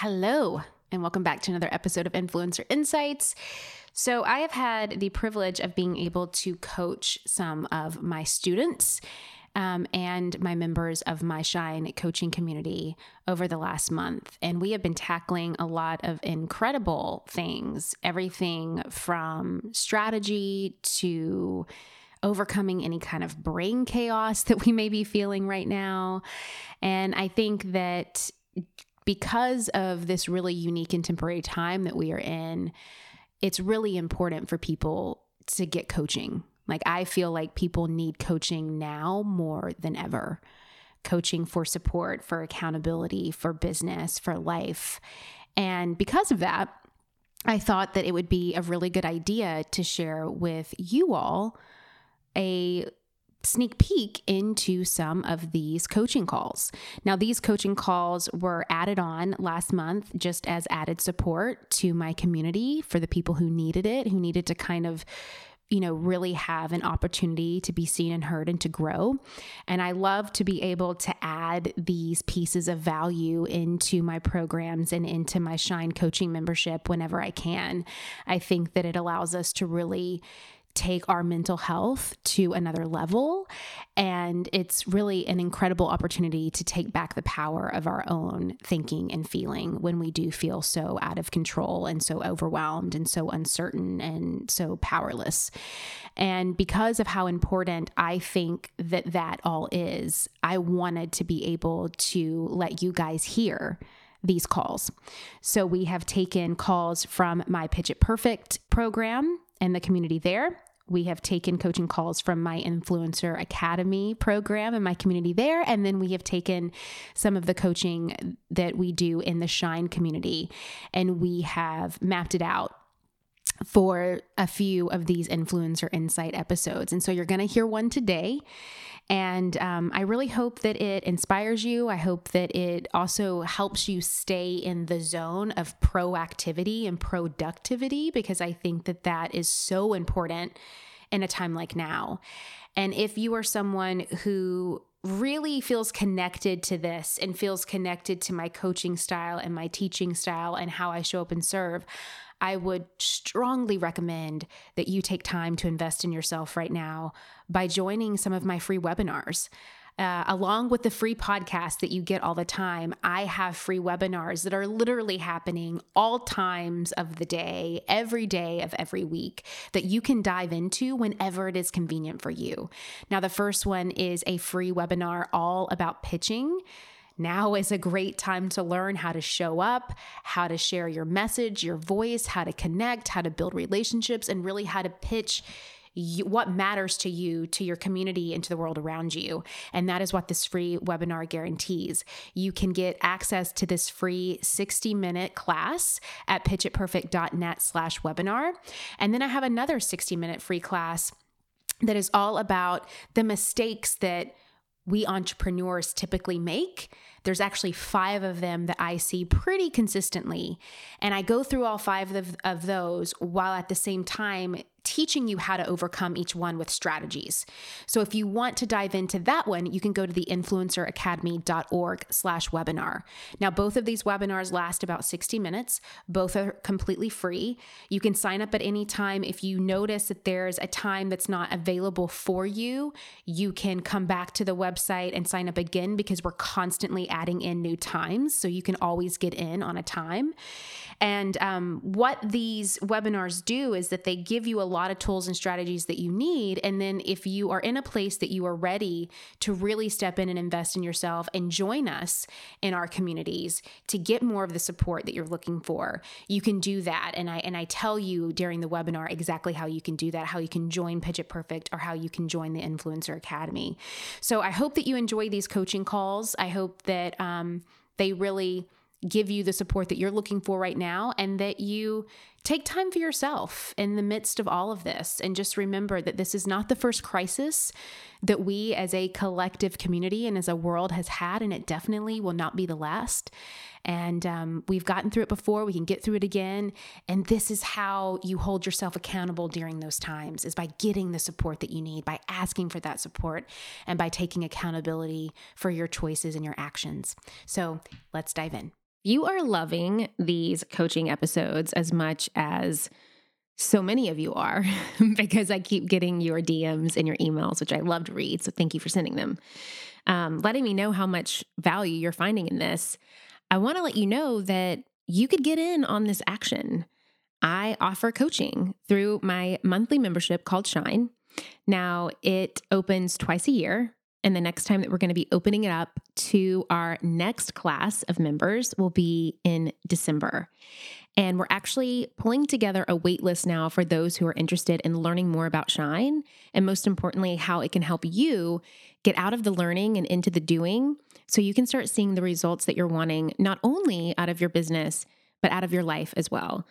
Hello, and welcome back to another episode of Influencer Insights. So, I have had the privilege of being able to coach some of my students um, and my members of my Shine coaching community over the last month. And we have been tackling a lot of incredible things everything from strategy to overcoming any kind of brain chaos that we may be feeling right now. And I think that because of this really unique and temporary time that we are in, it's really important for people to get coaching. Like, I feel like people need coaching now more than ever coaching for support, for accountability, for business, for life. And because of that, I thought that it would be a really good idea to share with you all a sneak peek into some of these coaching calls. Now, these coaching calls were added on last month just as added support to my community for the people who needed it, who needed to kind of you know, really have an opportunity to be seen and heard and to grow. And I love to be able to add these pieces of value into my programs and into my Shine coaching membership whenever I can. I think that it allows us to really take our mental health to another level. And it's really an incredible opportunity to take back the power of our own thinking and feeling when we do feel so out of control and so overwhelmed and so uncertain and so powerless. And because of how important I think that that all is, I wanted to be able to let you guys hear these calls. So we have taken calls from my Pitch It Perfect program and the community there. We have taken coaching calls from my Influencer Academy program and my community there. And then we have taken some of the coaching that we do in the Shine community and we have mapped it out for a few of these influencer insight episodes. And so you're going to hear one today. And um, I really hope that it inspires you. I hope that it also helps you stay in the zone of proactivity and productivity because I think that that is so important in a time like now. And if you are someone who really feels connected to this and feels connected to my coaching style and my teaching style and how I show up and serve, I would strongly recommend that you take time to invest in yourself right now by joining some of my free webinars. Uh, along with the free podcast that you get all the time, I have free webinars that are literally happening all times of the day, every day of every week that you can dive into whenever it is convenient for you. Now, the first one is a free webinar all about pitching. Now is a great time to learn how to show up, how to share your message, your voice, how to connect, how to build relationships, and really how to pitch you, what matters to you, to your community, and to the world around you. And that is what this free webinar guarantees. You can get access to this free 60 minute class at pitchitperfect.net slash webinar. And then I have another 60 minute free class that is all about the mistakes that we entrepreneurs typically make. There's actually five of them that I see pretty consistently. And I go through all five of, of those while at the same time teaching you how to overcome each one with strategies. So if you want to dive into that one, you can go to the influenceracademy.org slash webinar. Now, both of these webinars last about 60 minutes. Both are completely free. You can sign up at any time. If you notice that there's a time that's not available for you, you can come back to the website and sign up again because we're constantly adding in new times. So you can always get in on a time. And um, what these webinars do is that they give you a lot of tools and strategies that you need. And then if you are in a place that you are ready to really step in and invest in yourself and join us in our communities to get more of the support that you're looking for, you can do that. And I and I tell you during the webinar exactly how you can do that, how you can join Pitch It Perfect or how you can join the Influencer Academy. So I hope that you enjoy these coaching calls. I hope that um, they really give you the support that you're looking for right now and that you take time for yourself in the midst of all of this and just remember that this is not the first crisis that we as a collective community and as a world has had and it definitely will not be the last. And um, we've gotten through it before. We can get through it again. And this is how you hold yourself accountable during those times is by getting the support that you need by asking for that support and by taking accountability for your choices and your actions. So let's dive in you are loving these coaching episodes as much as so many of you are, because I keep getting your DMs and your emails, which I love to read. So thank you for sending them. Um, letting me know how much value you're finding in this. I want to let you know that you could get in on this action. I offer coaching through my monthly membership called Shine. Now, it opens twice a year. And the next time that we're going to be opening it up to our next class of members will be in December. And we're actually pulling together a wait list now for those who are interested in learning more about Shine and most importantly, how it can help you get out of the learning and into the doing so you can start seeing the results that you're wanting, not only out of your business, but out of your life as well.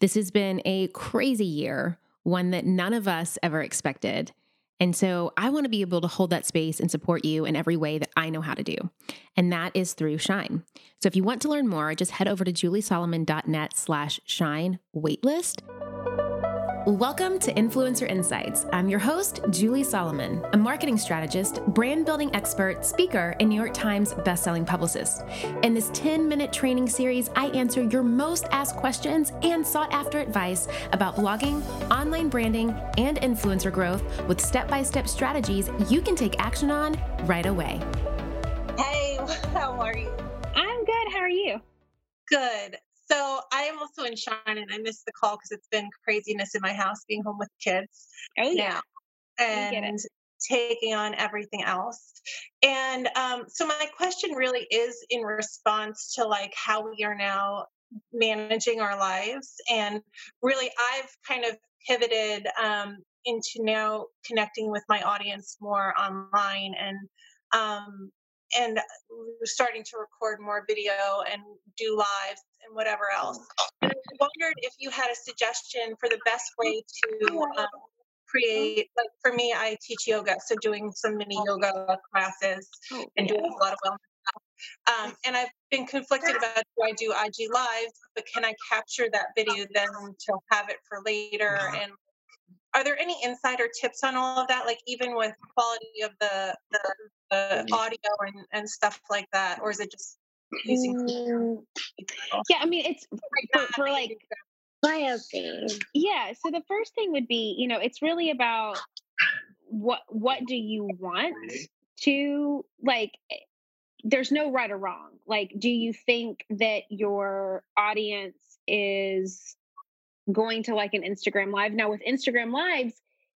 This has been a crazy year, one that none of us ever expected. And so I want to be able to hold that space and support you in every way that I know how to do. And that is through Shine. So if you want to learn more, just head over to juliesolomon.net slash shine waitlist. Welcome to Influencer Insights. I'm your host, Julie Solomon, a marketing strategist, brand building expert, speaker, and New York Times bestselling publicist. In this 10 minute training series, I answer your most asked questions and sought after advice about blogging, online branding, and influencer growth with step by step strategies you can take action on right away. Hey, how are you? I'm good. How are you? Good. So I am also in Shine and I missed the call because it's been craziness in my house being home with kids. Oh yeah. Now, and taking on everything else. And um, so my question really is in response to like how we are now managing our lives. And really I've kind of pivoted um, into now connecting with my audience more online and um, and starting to record more video and do lives and whatever else. And I wondered if you had a suggestion for the best way to um, create. Like for me, I teach yoga, so doing some mini yoga classes oh, and doing a lot of wellness stuff. Um, and I've been conflicted about do I do IG live, but can I capture that video then to have it for later and are there any insider tips on all of that like even with quality of the the, the mm-hmm. audio and, and stuff like that or is it just using mm. yeah i mean it's for, for like yeah so the first thing would be you know it's really about what what do you want to like eh, there's no right or wrong like do you think that your audience is going to like an Instagram live. Now with Instagram lives,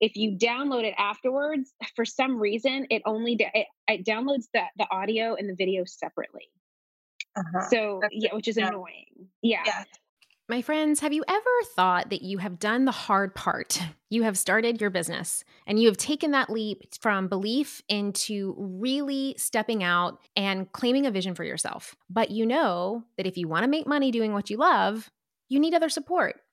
if you download it afterwards, for some reason, it only it, it downloads the the audio and the video separately. Uh-huh. So That's yeah, which is yeah. annoying. Yeah. yeah. My friends, have you ever thought that you have done the hard part? You have started your business and you have taken that leap from belief into really stepping out and claiming a vision for yourself. But you know that if you want to make money doing what you love, you need other support.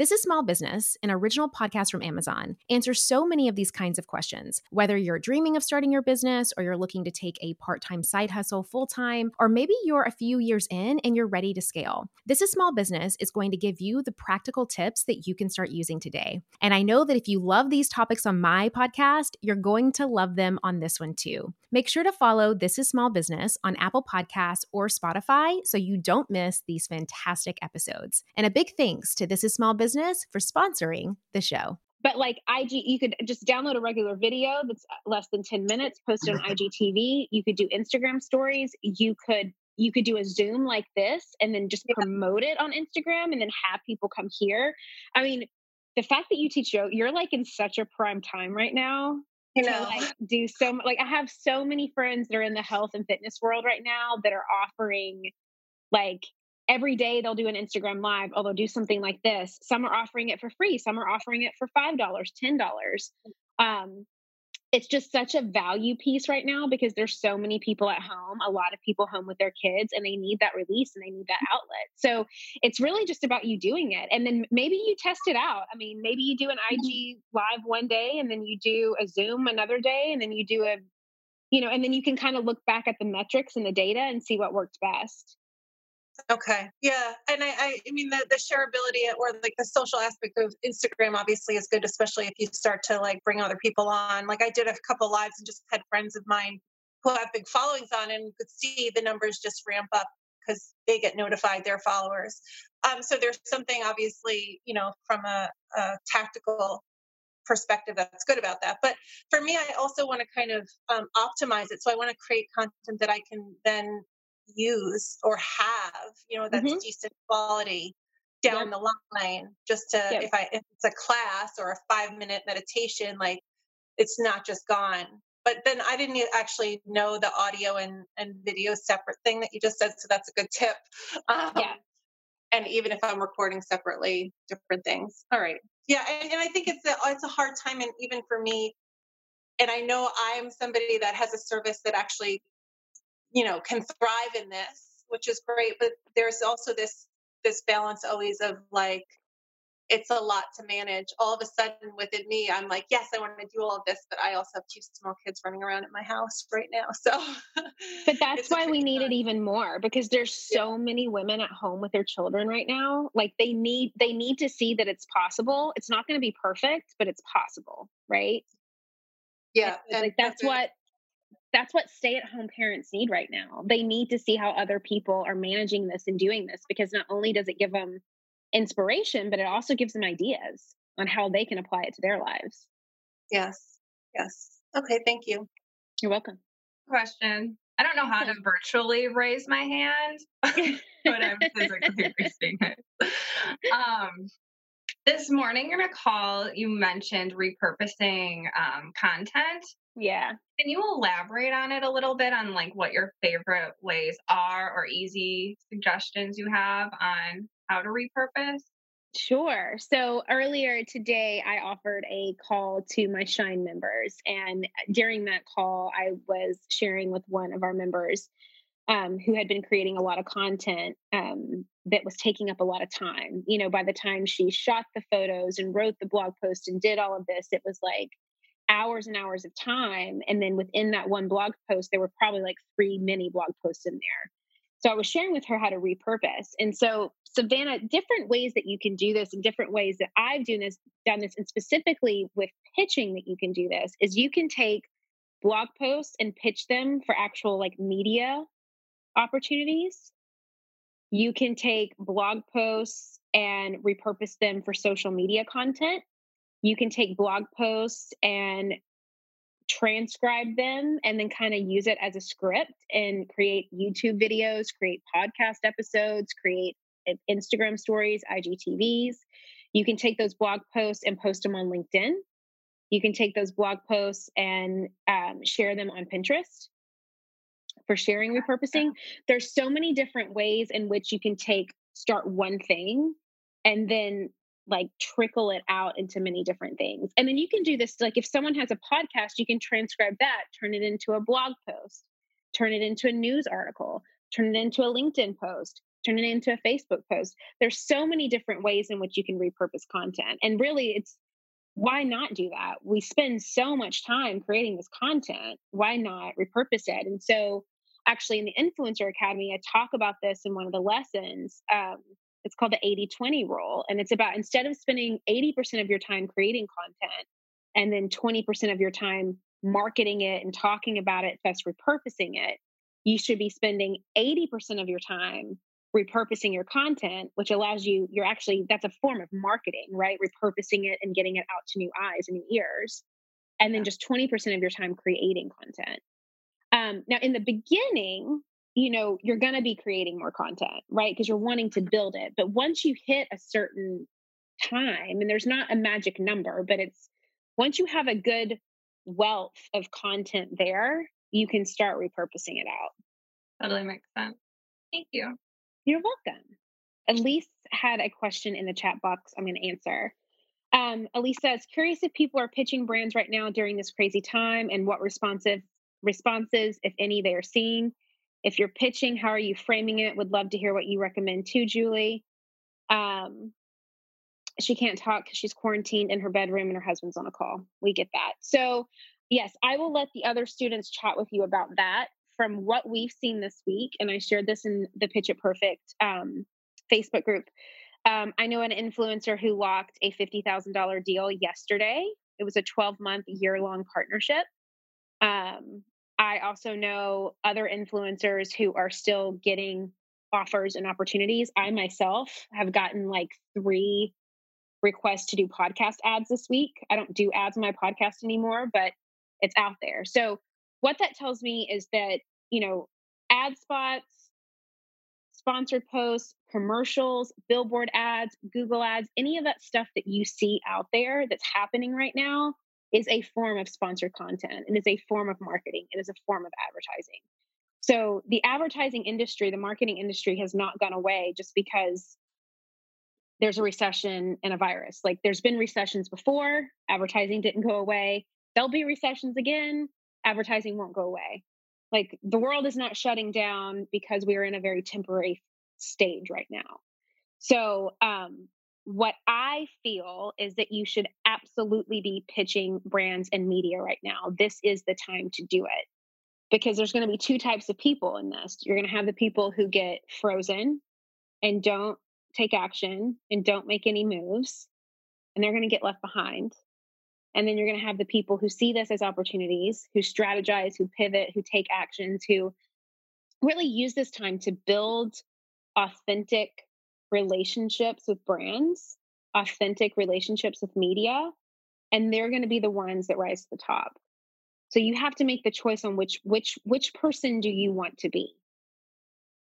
This is Small Business, an original podcast from Amazon, answers so many of these kinds of questions. Whether you're dreaming of starting your business or you're looking to take a part time side hustle full time, or maybe you're a few years in and you're ready to scale, This is Small Business is going to give you the practical tips that you can start using today. And I know that if you love these topics on my podcast, you're going to love them on this one too. Make sure to follow This is Small Business on Apple Podcasts or Spotify so you don't miss these fantastic episodes. And a big thanks to This is Small Business for sponsoring the show. But like IG, you could just download a regular video that's uh, less than 10 minutes, post it on IGTV. You could do Instagram stories. You could you could do a Zoom like this and then just promote it on Instagram and then have people come here. I mean, the fact that you teach yoga, you're like in such a prime time right now you know like do so like i have so many friends that are in the health and fitness world right now that are offering like every day they'll do an Instagram live or they'll do something like this. Some are offering it for free, some are offering it for $5, $10. Um, it's just such a value piece right now because there's so many people at home, a lot of people home with their kids, and they need that release and they need that outlet. So it's really just about you doing it. And then maybe you test it out. I mean, maybe you do an IG mm-hmm. live one day and then you do a Zoom another day and then you do a, you know, and then you can kind of look back at the metrics and the data and see what worked best. Okay. Yeah. And I, I, I mean, the, the shareability or like the social aspect of Instagram obviously is good, especially if you start to like bring other people on. Like I did a couple lives and just had friends of mine who have big followings on and could see the numbers just ramp up because they get notified their followers. Um, so there's something obviously, you know, from a, a tactical perspective that's good about that. But for me, I also want to kind of um, optimize it. So I want to create content that I can then use or have, you know, that's mm-hmm. decent quality down yep. the line just to yep. if I if it's a class or a five minute meditation, like it's not just gone. But then I didn't actually know the audio and, and video separate thing that you just said. So that's a good tip. Um, yeah. And even if I'm recording separately, different things. All right. Yeah. And, and I think it's a, it's a hard time. And even for me, and I know I'm somebody that has a service that actually you know can thrive in this which is great but there's also this this balance always of like it's a lot to manage. All of a sudden within me i'm like yes i want to do all of this but i also have two small kids running around at my house right now. So but that's why we need it even more because there's so yeah. many women at home with their children right now like they need they need to see that it's possible. It's not going to be perfect but it's possible right? Yeah like that's what that's what stay at home parents need right now. They need to see how other people are managing this and doing this because not only does it give them inspiration, but it also gives them ideas on how they can apply it to their lives. Yes. Yes. Okay. Thank you. You're welcome. Question. I don't know how to virtually raise my hand, but I'm physically raising it. Um, this morning in a call, you mentioned repurposing um, content. Yeah. Can you elaborate on it a little bit on like what your favorite ways are or easy suggestions you have on how to repurpose? Sure. So earlier today, I offered a call to my Shine members. And during that call, I was sharing with one of our members um, who had been creating a lot of content um, that was taking up a lot of time. You know, by the time she shot the photos and wrote the blog post and did all of this, it was like hours and hours of time. And then within that one blog post, there were probably like three mini blog posts in there. So I was sharing with her how to repurpose. And so, Savannah, different ways that you can do this and different ways that I've done this, done this, and specifically with pitching that you can do this is you can take blog posts and pitch them for actual like media opportunities. You can take blog posts and repurpose them for social media content. You can take blog posts and transcribe them and then kind of use it as a script and create YouTube videos, create podcast episodes, create Instagram stories, IGTVs. You can take those blog posts and post them on LinkedIn. You can take those blog posts and um, share them on Pinterest for sharing repurposing. There's so many different ways in which you can take start one thing and then like trickle it out into many different things. And then you can do this like if someone has a podcast, you can transcribe that, turn it into a blog post, turn it into a news article, turn it into a LinkedIn post, turn it into a Facebook post. There's so many different ways in which you can repurpose content. And really it's why not do that? We spend so much time creating this content. Why not repurpose it? And so actually in the Influencer Academy, I talk about this in one of the lessons. Um, it's called the 80 20 rule. And it's about instead of spending 80% of your time creating content and then 20% of your time marketing it and talking about it, thus repurposing it, you should be spending 80% of your time repurposing your content, which allows you, you're actually, that's a form of marketing, right? Repurposing it and getting it out to new eyes and new ears. And then just 20% of your time creating content. Um, now, in the beginning, you know, you're going to be creating more content, right? Because you're wanting to build it. But once you hit a certain time, and there's not a magic number, but it's once you have a good wealth of content there, you can start repurposing it out. Totally makes sense. Thank you. You're welcome. Elise had a question in the chat box I'm going to answer. Um, Elise says, curious if people are pitching brands right now during this crazy time and what responsive responses, if any, they are seeing. If you're pitching, how are you framing it? Would love to hear what you recommend too, Julie. Um, she can't talk because she's quarantined in her bedroom and her husband's on a call. We get that. So, yes, I will let the other students chat with you about that from what we've seen this week. And I shared this in the Pitch It Perfect um, Facebook group. Um, I know an influencer who locked a $50,000 deal yesterday. It was a 12 month, year long partnership. Um, I also know other influencers who are still getting offers and opportunities. I myself have gotten like three requests to do podcast ads this week. I don't do ads on my podcast anymore, but it's out there. So, what that tells me is that, you know, ad spots, sponsored posts, commercials, billboard ads, Google ads, any of that stuff that you see out there that's happening right now is a form of sponsored content. It is a form of marketing. It is a form of advertising. So the advertising industry, the marketing industry has not gone away just because there's a recession and a virus. Like there's been recessions before, advertising didn't go away. There'll be recessions again, advertising won't go away. Like the world is not shutting down because we are in a very temporary stage right now. So, um, what I feel is that you should absolutely be pitching brands and media right now. This is the time to do it because there's going to be two types of people in this. You're going to have the people who get frozen and don't take action and don't make any moves, and they're going to get left behind. And then you're going to have the people who see this as opportunities, who strategize, who pivot, who take actions, who really use this time to build authentic relationships with brands, authentic relationships with media, and they're going to be the ones that rise to the top. So you have to make the choice on which which which person do you want to be.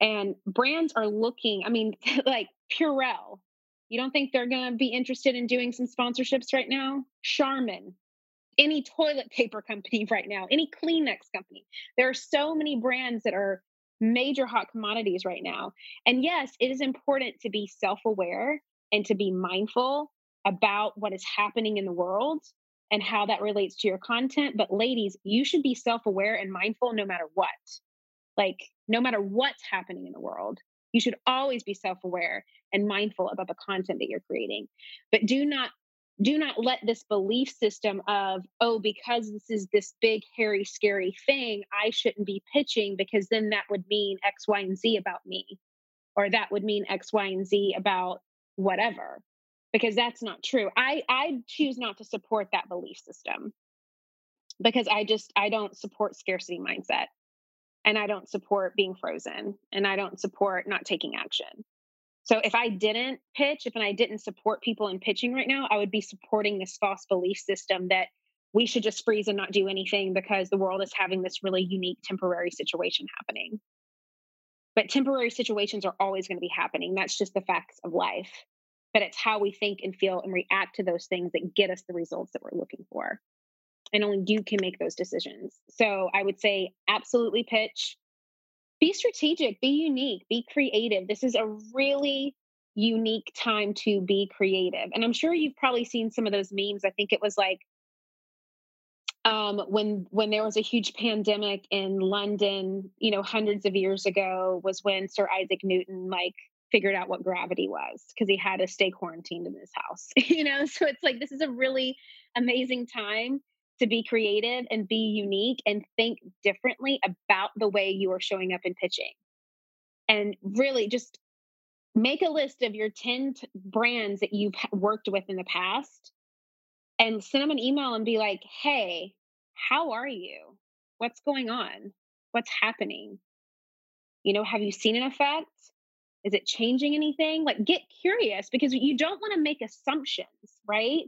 And brands are looking, I mean, like Purell. You don't think they're going to be interested in doing some sponsorships right now? Charmin, any toilet paper company right now, any Kleenex company. There are so many brands that are major hot commodities right now. And yes, it is important to be self aware and to be mindful about what is happening in the world and how that relates to your content. But ladies, you should be self aware and mindful no matter what. Like, no matter what's happening in the world, you should always be self aware and mindful about the content that you're creating. But do not do not let this belief system of oh because this is this big hairy scary thing i shouldn't be pitching because then that would mean x y and z about me or that would mean x y and z about whatever because that's not true. I i choose not to support that belief system because i just i don't support scarcity mindset and i don't support being frozen and i don't support not taking action so if I didn't pitch, if I didn't support people in pitching right now, I would be supporting this false belief system that we should just freeze and not do anything because the world is having this really unique temporary situation happening. But temporary situations are always going to be happening. That's just the facts of life. But it's how we think and feel and react to those things that get us the results that we're looking for. And only you can make those decisions. So I would say absolutely pitch, be strategic, be unique, be creative. This is a really unique time to be creative. And I'm sure you've probably seen some of those memes. I think it was like um, when when there was a huge pandemic in London, you know, hundreds of years ago, was when Sir Isaac Newton like figured out what gravity was because he had to stay quarantined in his house. you know, so it's like this is a really amazing time to be creative and be unique and think differently about the way you are showing up and pitching. And really just make a list of your 10 t- brands that you've worked with in the past and send them an email and be like, hey, how are you? What's going on? What's happening? You know, have you seen an effect? Is it changing anything? Like, get curious because you don't want to make assumptions, right?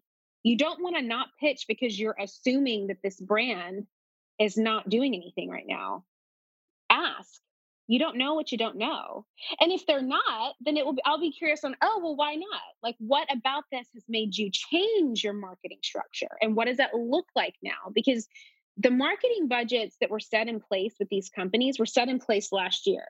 You don't want to not pitch because you're assuming that this brand is not doing anything right now. Ask. You don't know what you don't know. And if they're not, then it will be, I'll be curious on, oh, well, why not? Like, what about this has made you change your marketing structure? And what does that look like now? Because the marketing budgets that were set in place with these companies were set in place last year.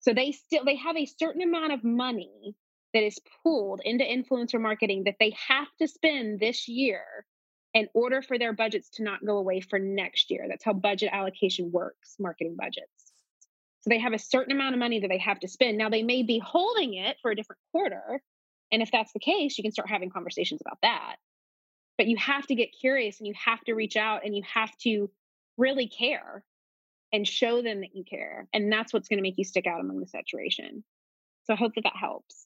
So they still they have a certain amount of money that is pulled into influencer marketing that they have to spend this year in order for their budgets to not go away for next year. That's how budget allocation works, marketing budgets. So they have a certain amount of money that they have to spend. Now they may be holding it for a different quarter. And if that's the case, you can start having conversations about that. But you have to get curious and you have to reach out and you have to really care and show them that you care. And that's what's going to make you stick out among the saturation. So I hope that that helps.